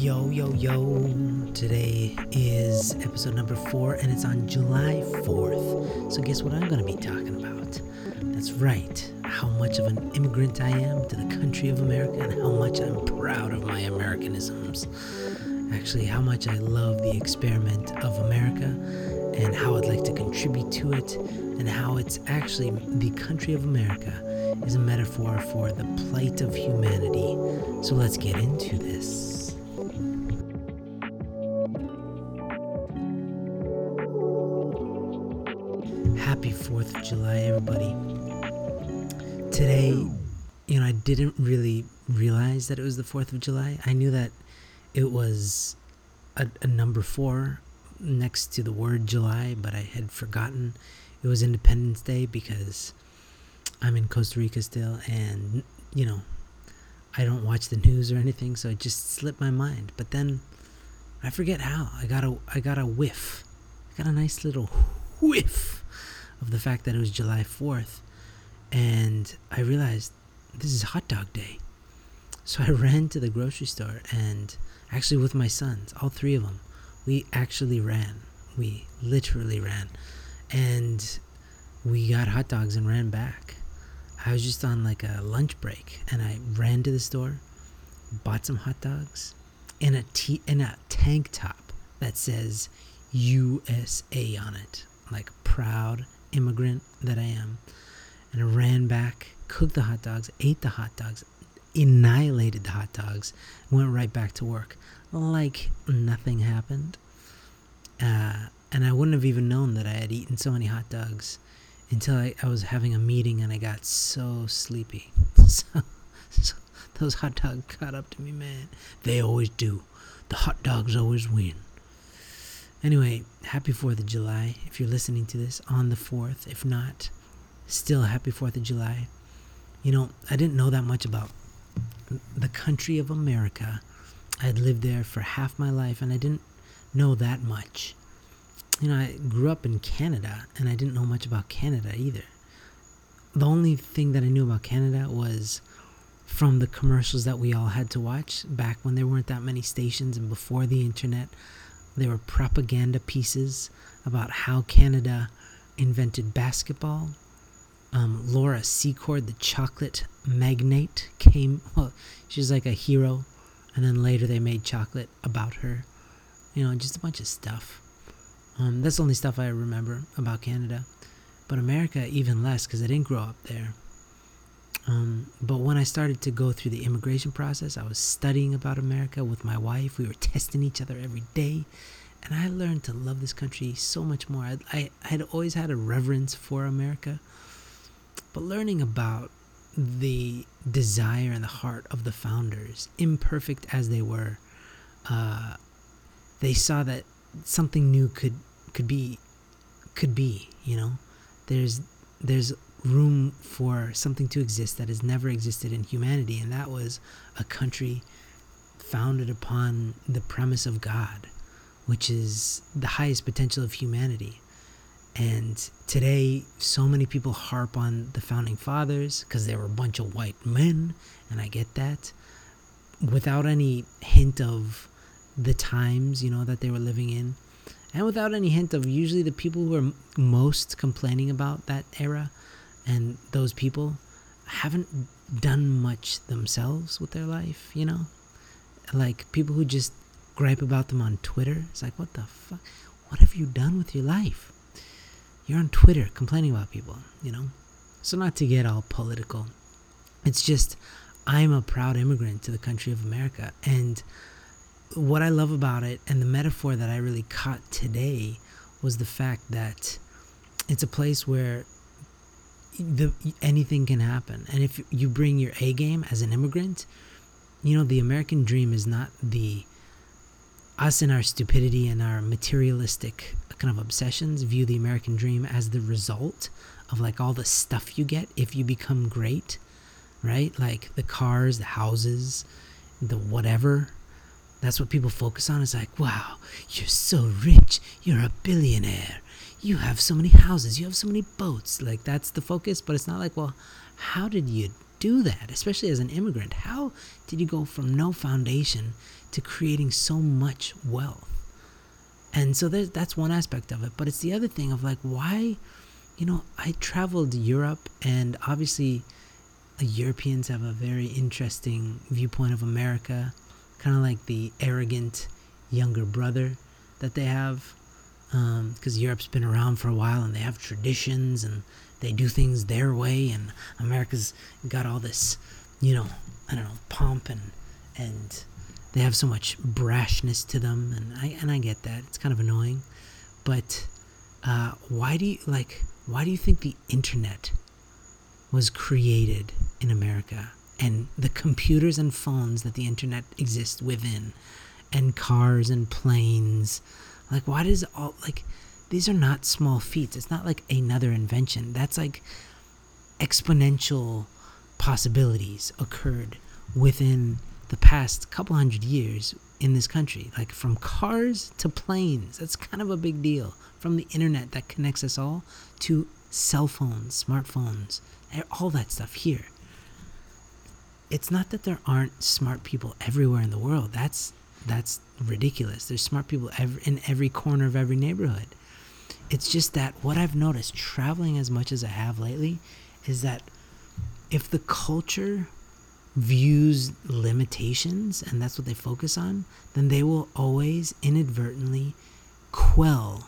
Yo, yo, yo. Today is episode number four, and it's on July 4th. So, guess what I'm going to be talking about? That's right, how much of an immigrant I am to the country of America, and how much I'm proud of my Americanisms. Actually, how much I love the experiment of America, and how I'd like to contribute to it, and how it's actually the country of America is a metaphor for the plight of humanity. So, let's get into this. Happy 4th of July, everybody. Today, you know, I didn't really realize that it was the 4th of July. I knew that it was a, a number four next to the word July, but I had forgotten it was Independence Day because I'm in Costa Rica still and, you know, I don't watch the news or anything, so it just slipped my mind. But then I forget how. I got a I got a whiff. I got a nice little whiff of the fact that it was July 4th. And I realized this is hot dog day. So I ran to the grocery store and actually with my sons, all three of them, we actually ran. We literally ran. And we got hot dogs and ran back. I was just on like a lunch break and I ran to the store, bought some hot dogs in a t- in a tank top that says USA on it. Like proud immigrant that I am, and ran back, cooked the hot dogs, ate the hot dogs, annihilated the hot dogs, went right back to work like nothing happened. Uh, and I wouldn't have even known that I had eaten so many hot dogs until I, I was having a meeting and I got so sleepy. So, so those hot dogs caught up to me, man. They always do. The hot dogs always win. Anyway, happy 4th of July if you're listening to this on the 4th. If not, still happy 4th of July. You know, I didn't know that much about the country of America. I had lived there for half my life and I didn't know that much. You know, I grew up in Canada and I didn't know much about Canada either. The only thing that I knew about Canada was from the commercials that we all had to watch back when there weren't that many stations and before the internet. There were propaganda pieces about how Canada invented basketball. Um, Laura Secord, the chocolate magnate, came. Well, she's like a hero, and then later they made chocolate about her. You know, just a bunch of stuff. Um, that's the only stuff I remember about Canada. But America, even less, because I didn't grow up there. Um, but when I started to go through the immigration process, I was studying about America with my wife. We were testing each other every day. And I learned to love this country so much more. I, I, had always had a reverence for America. But learning about the desire and the heart of the founders, imperfect as they were, uh, they saw that something new could could be could be. You know, there's there's room for something to exist that has never existed in humanity, and that was a country founded upon the premise of God, which is the highest potential of humanity. And today, so many people harp on the founding fathers because they were a bunch of white men, and I get that, without any hint of the times, you know, that they were living in. And without any hint of usually the people who are most complaining about that era and those people haven't done much themselves with their life, you know? Like people who just gripe about them on Twitter. It's like, what the fuck? What have you done with your life? You're on Twitter complaining about people, you know? So, not to get all political, it's just I'm a proud immigrant to the country of America. And what I love about it and the metaphor that I really caught today was the fact that it's a place where the anything can happen. And if you bring your A game as an immigrant, you know the American dream is not the us and our stupidity and our materialistic kind of obsessions view the American dream as the result of like all the stuff you get if you become great, right? Like the cars, the houses, the whatever. That's what people focus on. It's like, wow, you're so rich. You're a billionaire you have so many houses, you have so many boats. Like that's the focus, but it's not like, well, how did you do that? Especially as an immigrant, how did you go from no foundation to creating so much wealth. And so that's one aspect of it. But it's the other thing of like, why, you know, I traveled Europe and obviously Europeans have a very interesting viewpoint of America, kind of like the arrogant younger brother that they have. Because um, Europe's been around for a while and they have traditions and they do things their way, and America's got all this, you know, I don't know, pomp and and they have so much brashness to them, and I and I get that it's kind of annoying, but uh, why do you like? Why do you think the internet was created in America, and the computers and phones that the internet exists within, and cars and planes? Like, why does all like? These are not small feats. It's not like another invention. That's like exponential possibilities occurred within the past couple hundred years in this country, like from cars to planes. That's kind of a big deal. From the internet that connects us all to cell phones, smartphones, eh, all that stuff here. It's not that there aren't smart people everywhere in the world. That's that's ridiculous. There's smart people every, in every corner of every neighborhood. It's just that what I've noticed traveling as much as I have lately is that if the culture views limitations and that's what they focus on, then they will always inadvertently quell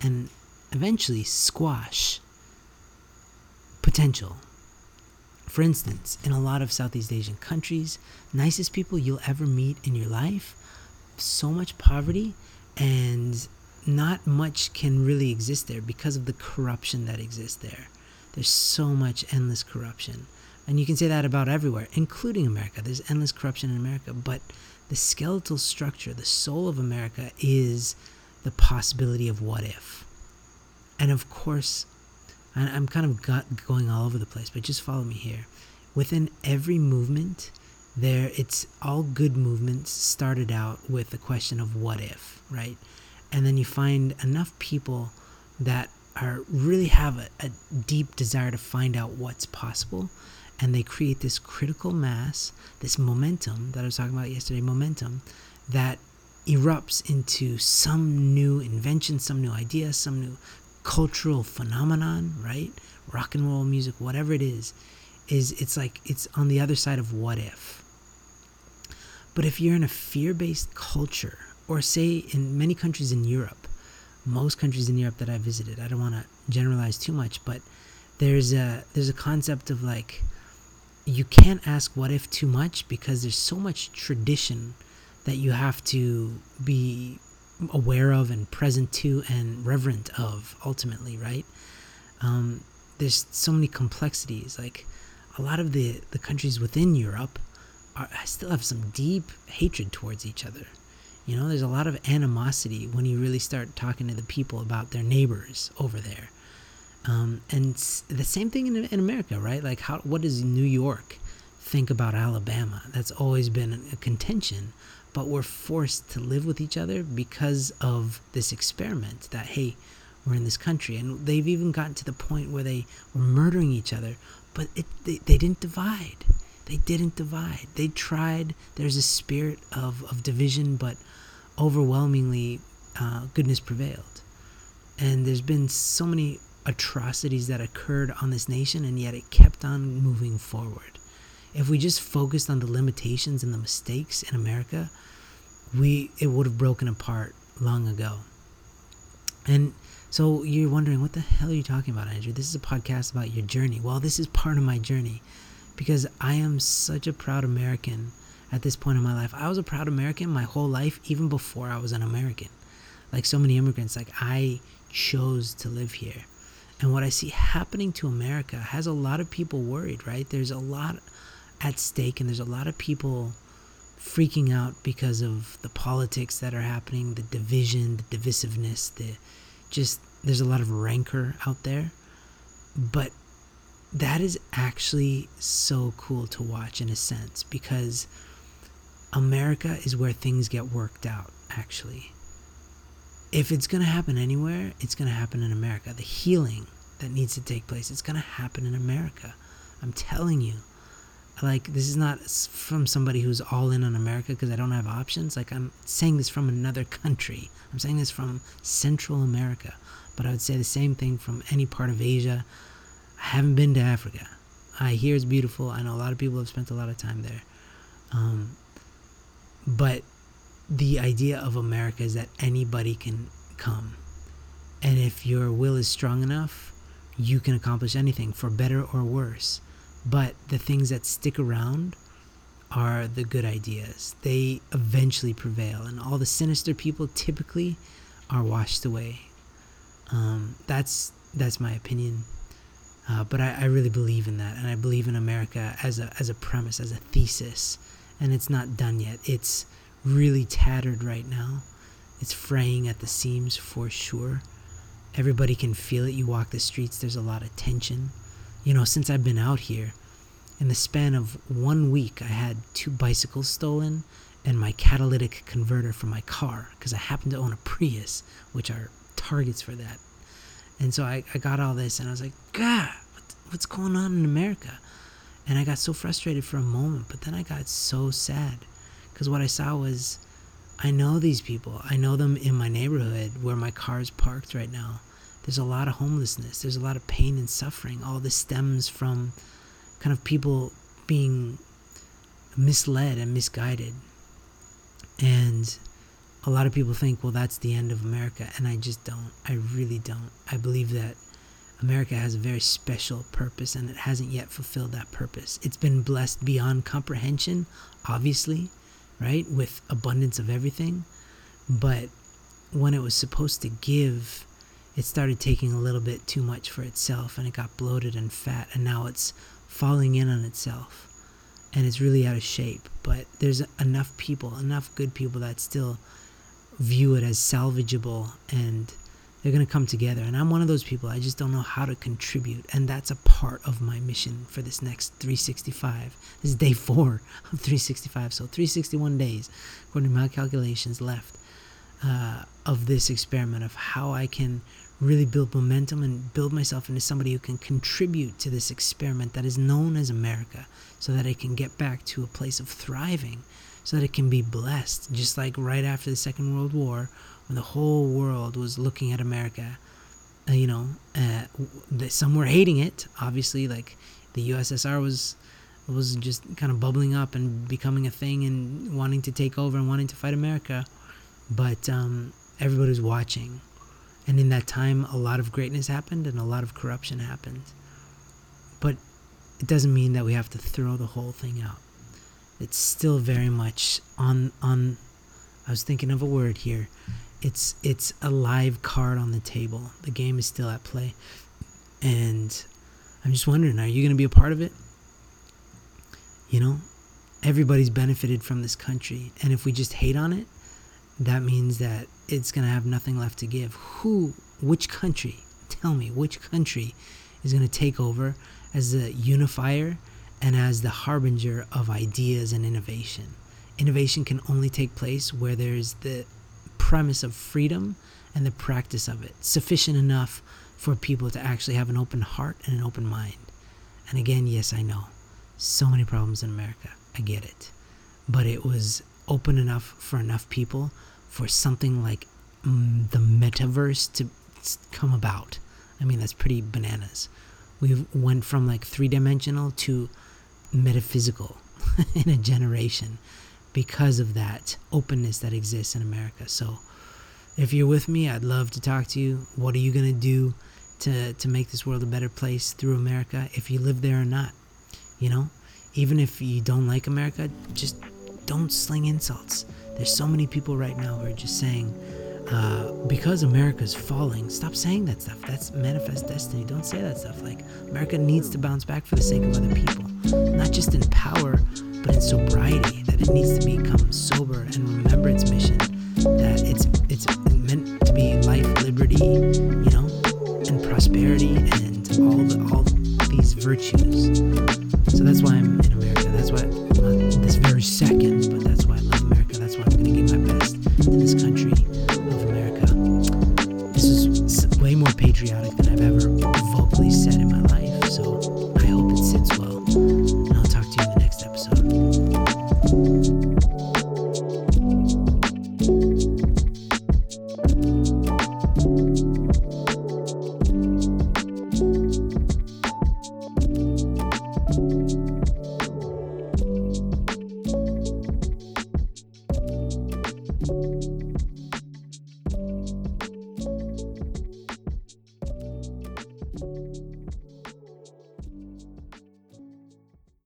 and eventually squash potential. For instance, in a lot of Southeast Asian countries, nicest people you'll ever meet in your life, so much poverty and not much can really exist there because of the corruption that exists there. There's so much endless corruption. And you can say that about everywhere, including America. There's endless corruption in America, but the skeletal structure, the soul of America, is the possibility of what if. And of course, I'm kind of going all over the place, but just follow me here. Within every movement, there it's all good movements started out with the question of what if, right? And then you find enough people that are really have a, a deep desire to find out what's possible and they create this critical mass, this momentum that I was talking about yesterday, momentum that erupts into some new invention, some new idea, some new cultural phenomenon, right? Rock and roll music, whatever it is, is it's like it's on the other side of what if. But if you're in a fear-based culture, or say in many countries in Europe, most countries in Europe that I visited, I don't want to generalize too much, but there's a there's a concept of like you can't ask what if too much because there's so much tradition that you have to be aware of and present to and reverent of ultimately right um, there's so many complexities like a lot of the the countries within europe are, still have some deep hatred towards each other you know there's a lot of animosity when you really start talking to the people about their neighbors over there um, and the same thing in, in America, right? Like, how what does New York think about Alabama? That's always been a contention, but we're forced to live with each other because of this experiment that hey, we're in this country, and they've even gotten to the point where they were murdering each other, but it, they, they didn't divide. They didn't divide. They tried. There's a spirit of, of division, but overwhelmingly, uh, goodness prevailed. And there's been so many atrocities that occurred on this nation, and yet it kept on moving forward. If we just focused on the limitations and the mistakes in America, we it would have broken apart long ago. And so you're wondering, what the hell are you talking about, Andrew? This is a podcast about your journey. Well, this is part of my journey because I am such a proud American at this point in my life. I was a proud American my whole life, even before I was an American. Like so many immigrants, like I chose to live here. And what I see happening to America has a lot of people worried, right? There's a lot at stake, and there's a lot of people freaking out because of the politics that are happening, the division, the divisiveness, the just there's a lot of rancor out there. But that is actually so cool to watch in a sense because America is where things get worked out, actually if it's going to happen anywhere, it's going to happen in America. The healing that needs to take place, it's going to happen in America. I'm telling you. Like this is not from somebody who's all in on America because I don't have options. Like I'm saying this from another country. I'm saying this from Central America, but I would say the same thing from any part of Asia. I haven't been to Africa. I hear it's beautiful. I know a lot of people have spent a lot of time there. Um, but the idea of America is that anybody can come. And if your will is strong enough, you can accomplish anything for better or worse. But the things that stick around are the good ideas. They eventually prevail, and all the sinister people typically are washed away. Um, that's that's my opinion. Uh, but I, I, really believe in that, and I believe in America as a as a premise, as a thesis, and it's not done yet. It's really tattered right now. It's fraying at the seams for sure. Everybody can feel it. You walk the streets, there's a lot of tension. You know, since I've been out here, in the span of one week, I had two bicycles stolen and my catalytic converter for my car because I happen to own a Prius, which are targets for that. And so I, I got all this and I was like, God, what, what's going on in America? And I got so frustrated for a moment, but then I got so sad because what I saw was I know these people. I know them in my neighborhood where my car is parked right now. There's a lot of homelessness. There's a lot of pain and suffering. All this stems from kind of people being misled and misguided. And a lot of people think, well, that's the end of America. And I just don't. I really don't. I believe that America has a very special purpose and it hasn't yet fulfilled that purpose. It's been blessed beyond comprehension, obviously right? With abundance of everything. But when it was supposed to give, it started taking a little bit too much for itself and it got bloated and fat and now it's falling in on itself and it's really out of shape. But there's enough people, enough good people that still view it as salvageable and they're going to come together. And I'm one of those people. I just don't know how to contribute. And that's a part of my mission for this next 365. This is day four of 365. So 361 days, according to my calculations, left uh, of this experiment of how I can really build momentum and build myself into somebody who can contribute to this experiment that is known as America so that I can get back to a place of thriving, so that it can be blessed, just like right after the Second World War when the whole world was looking at America, uh, you know, uh, some were hating it. Obviously, like the USSR was was just kind of bubbling up and becoming a thing and wanting to take over and wanting to fight America. But um, everybody was watching, and in that time, a lot of greatness happened and a lot of corruption happened. But it doesn't mean that we have to throw the whole thing out. It's still very much on on. I was thinking of a word here it's it's a live card on the table. The game is still at play, and I'm just wondering, are you going to be a part of it? You know, everybody's benefited from this country, and if we just hate on it, that means that it's going to have nothing left to give. Who, which country? Tell me, which country is going to take over as the unifier and as the harbinger of ideas and innovation? Innovation can only take place where there's the premise of freedom and the practice of it, sufficient enough for people to actually have an open heart and an open mind. And again, yes, I know. So many problems in America. I get it. But it was open enough for enough people for something like mm, the metaverse to come about. I mean, that's pretty bananas. We went from like three dimensional to metaphysical in a generation because of that openness that exists in America. So if you're with me, I'd love to talk to you. What are you going to do to, to make this world a better place through America if you live there or not? You know, even if you don't like America, just don't sling insults. There's so many people right now who are just saying, uh, because America's falling, stop saying that stuff. That's manifest destiny. Don't say that stuff. Like, America needs to bounce back for the sake of other people, not just in power, but in sobriety, that it needs to become sober and remember its mission, that it's it's meant to be life, liberty, you know, and prosperity and all the all these virtues.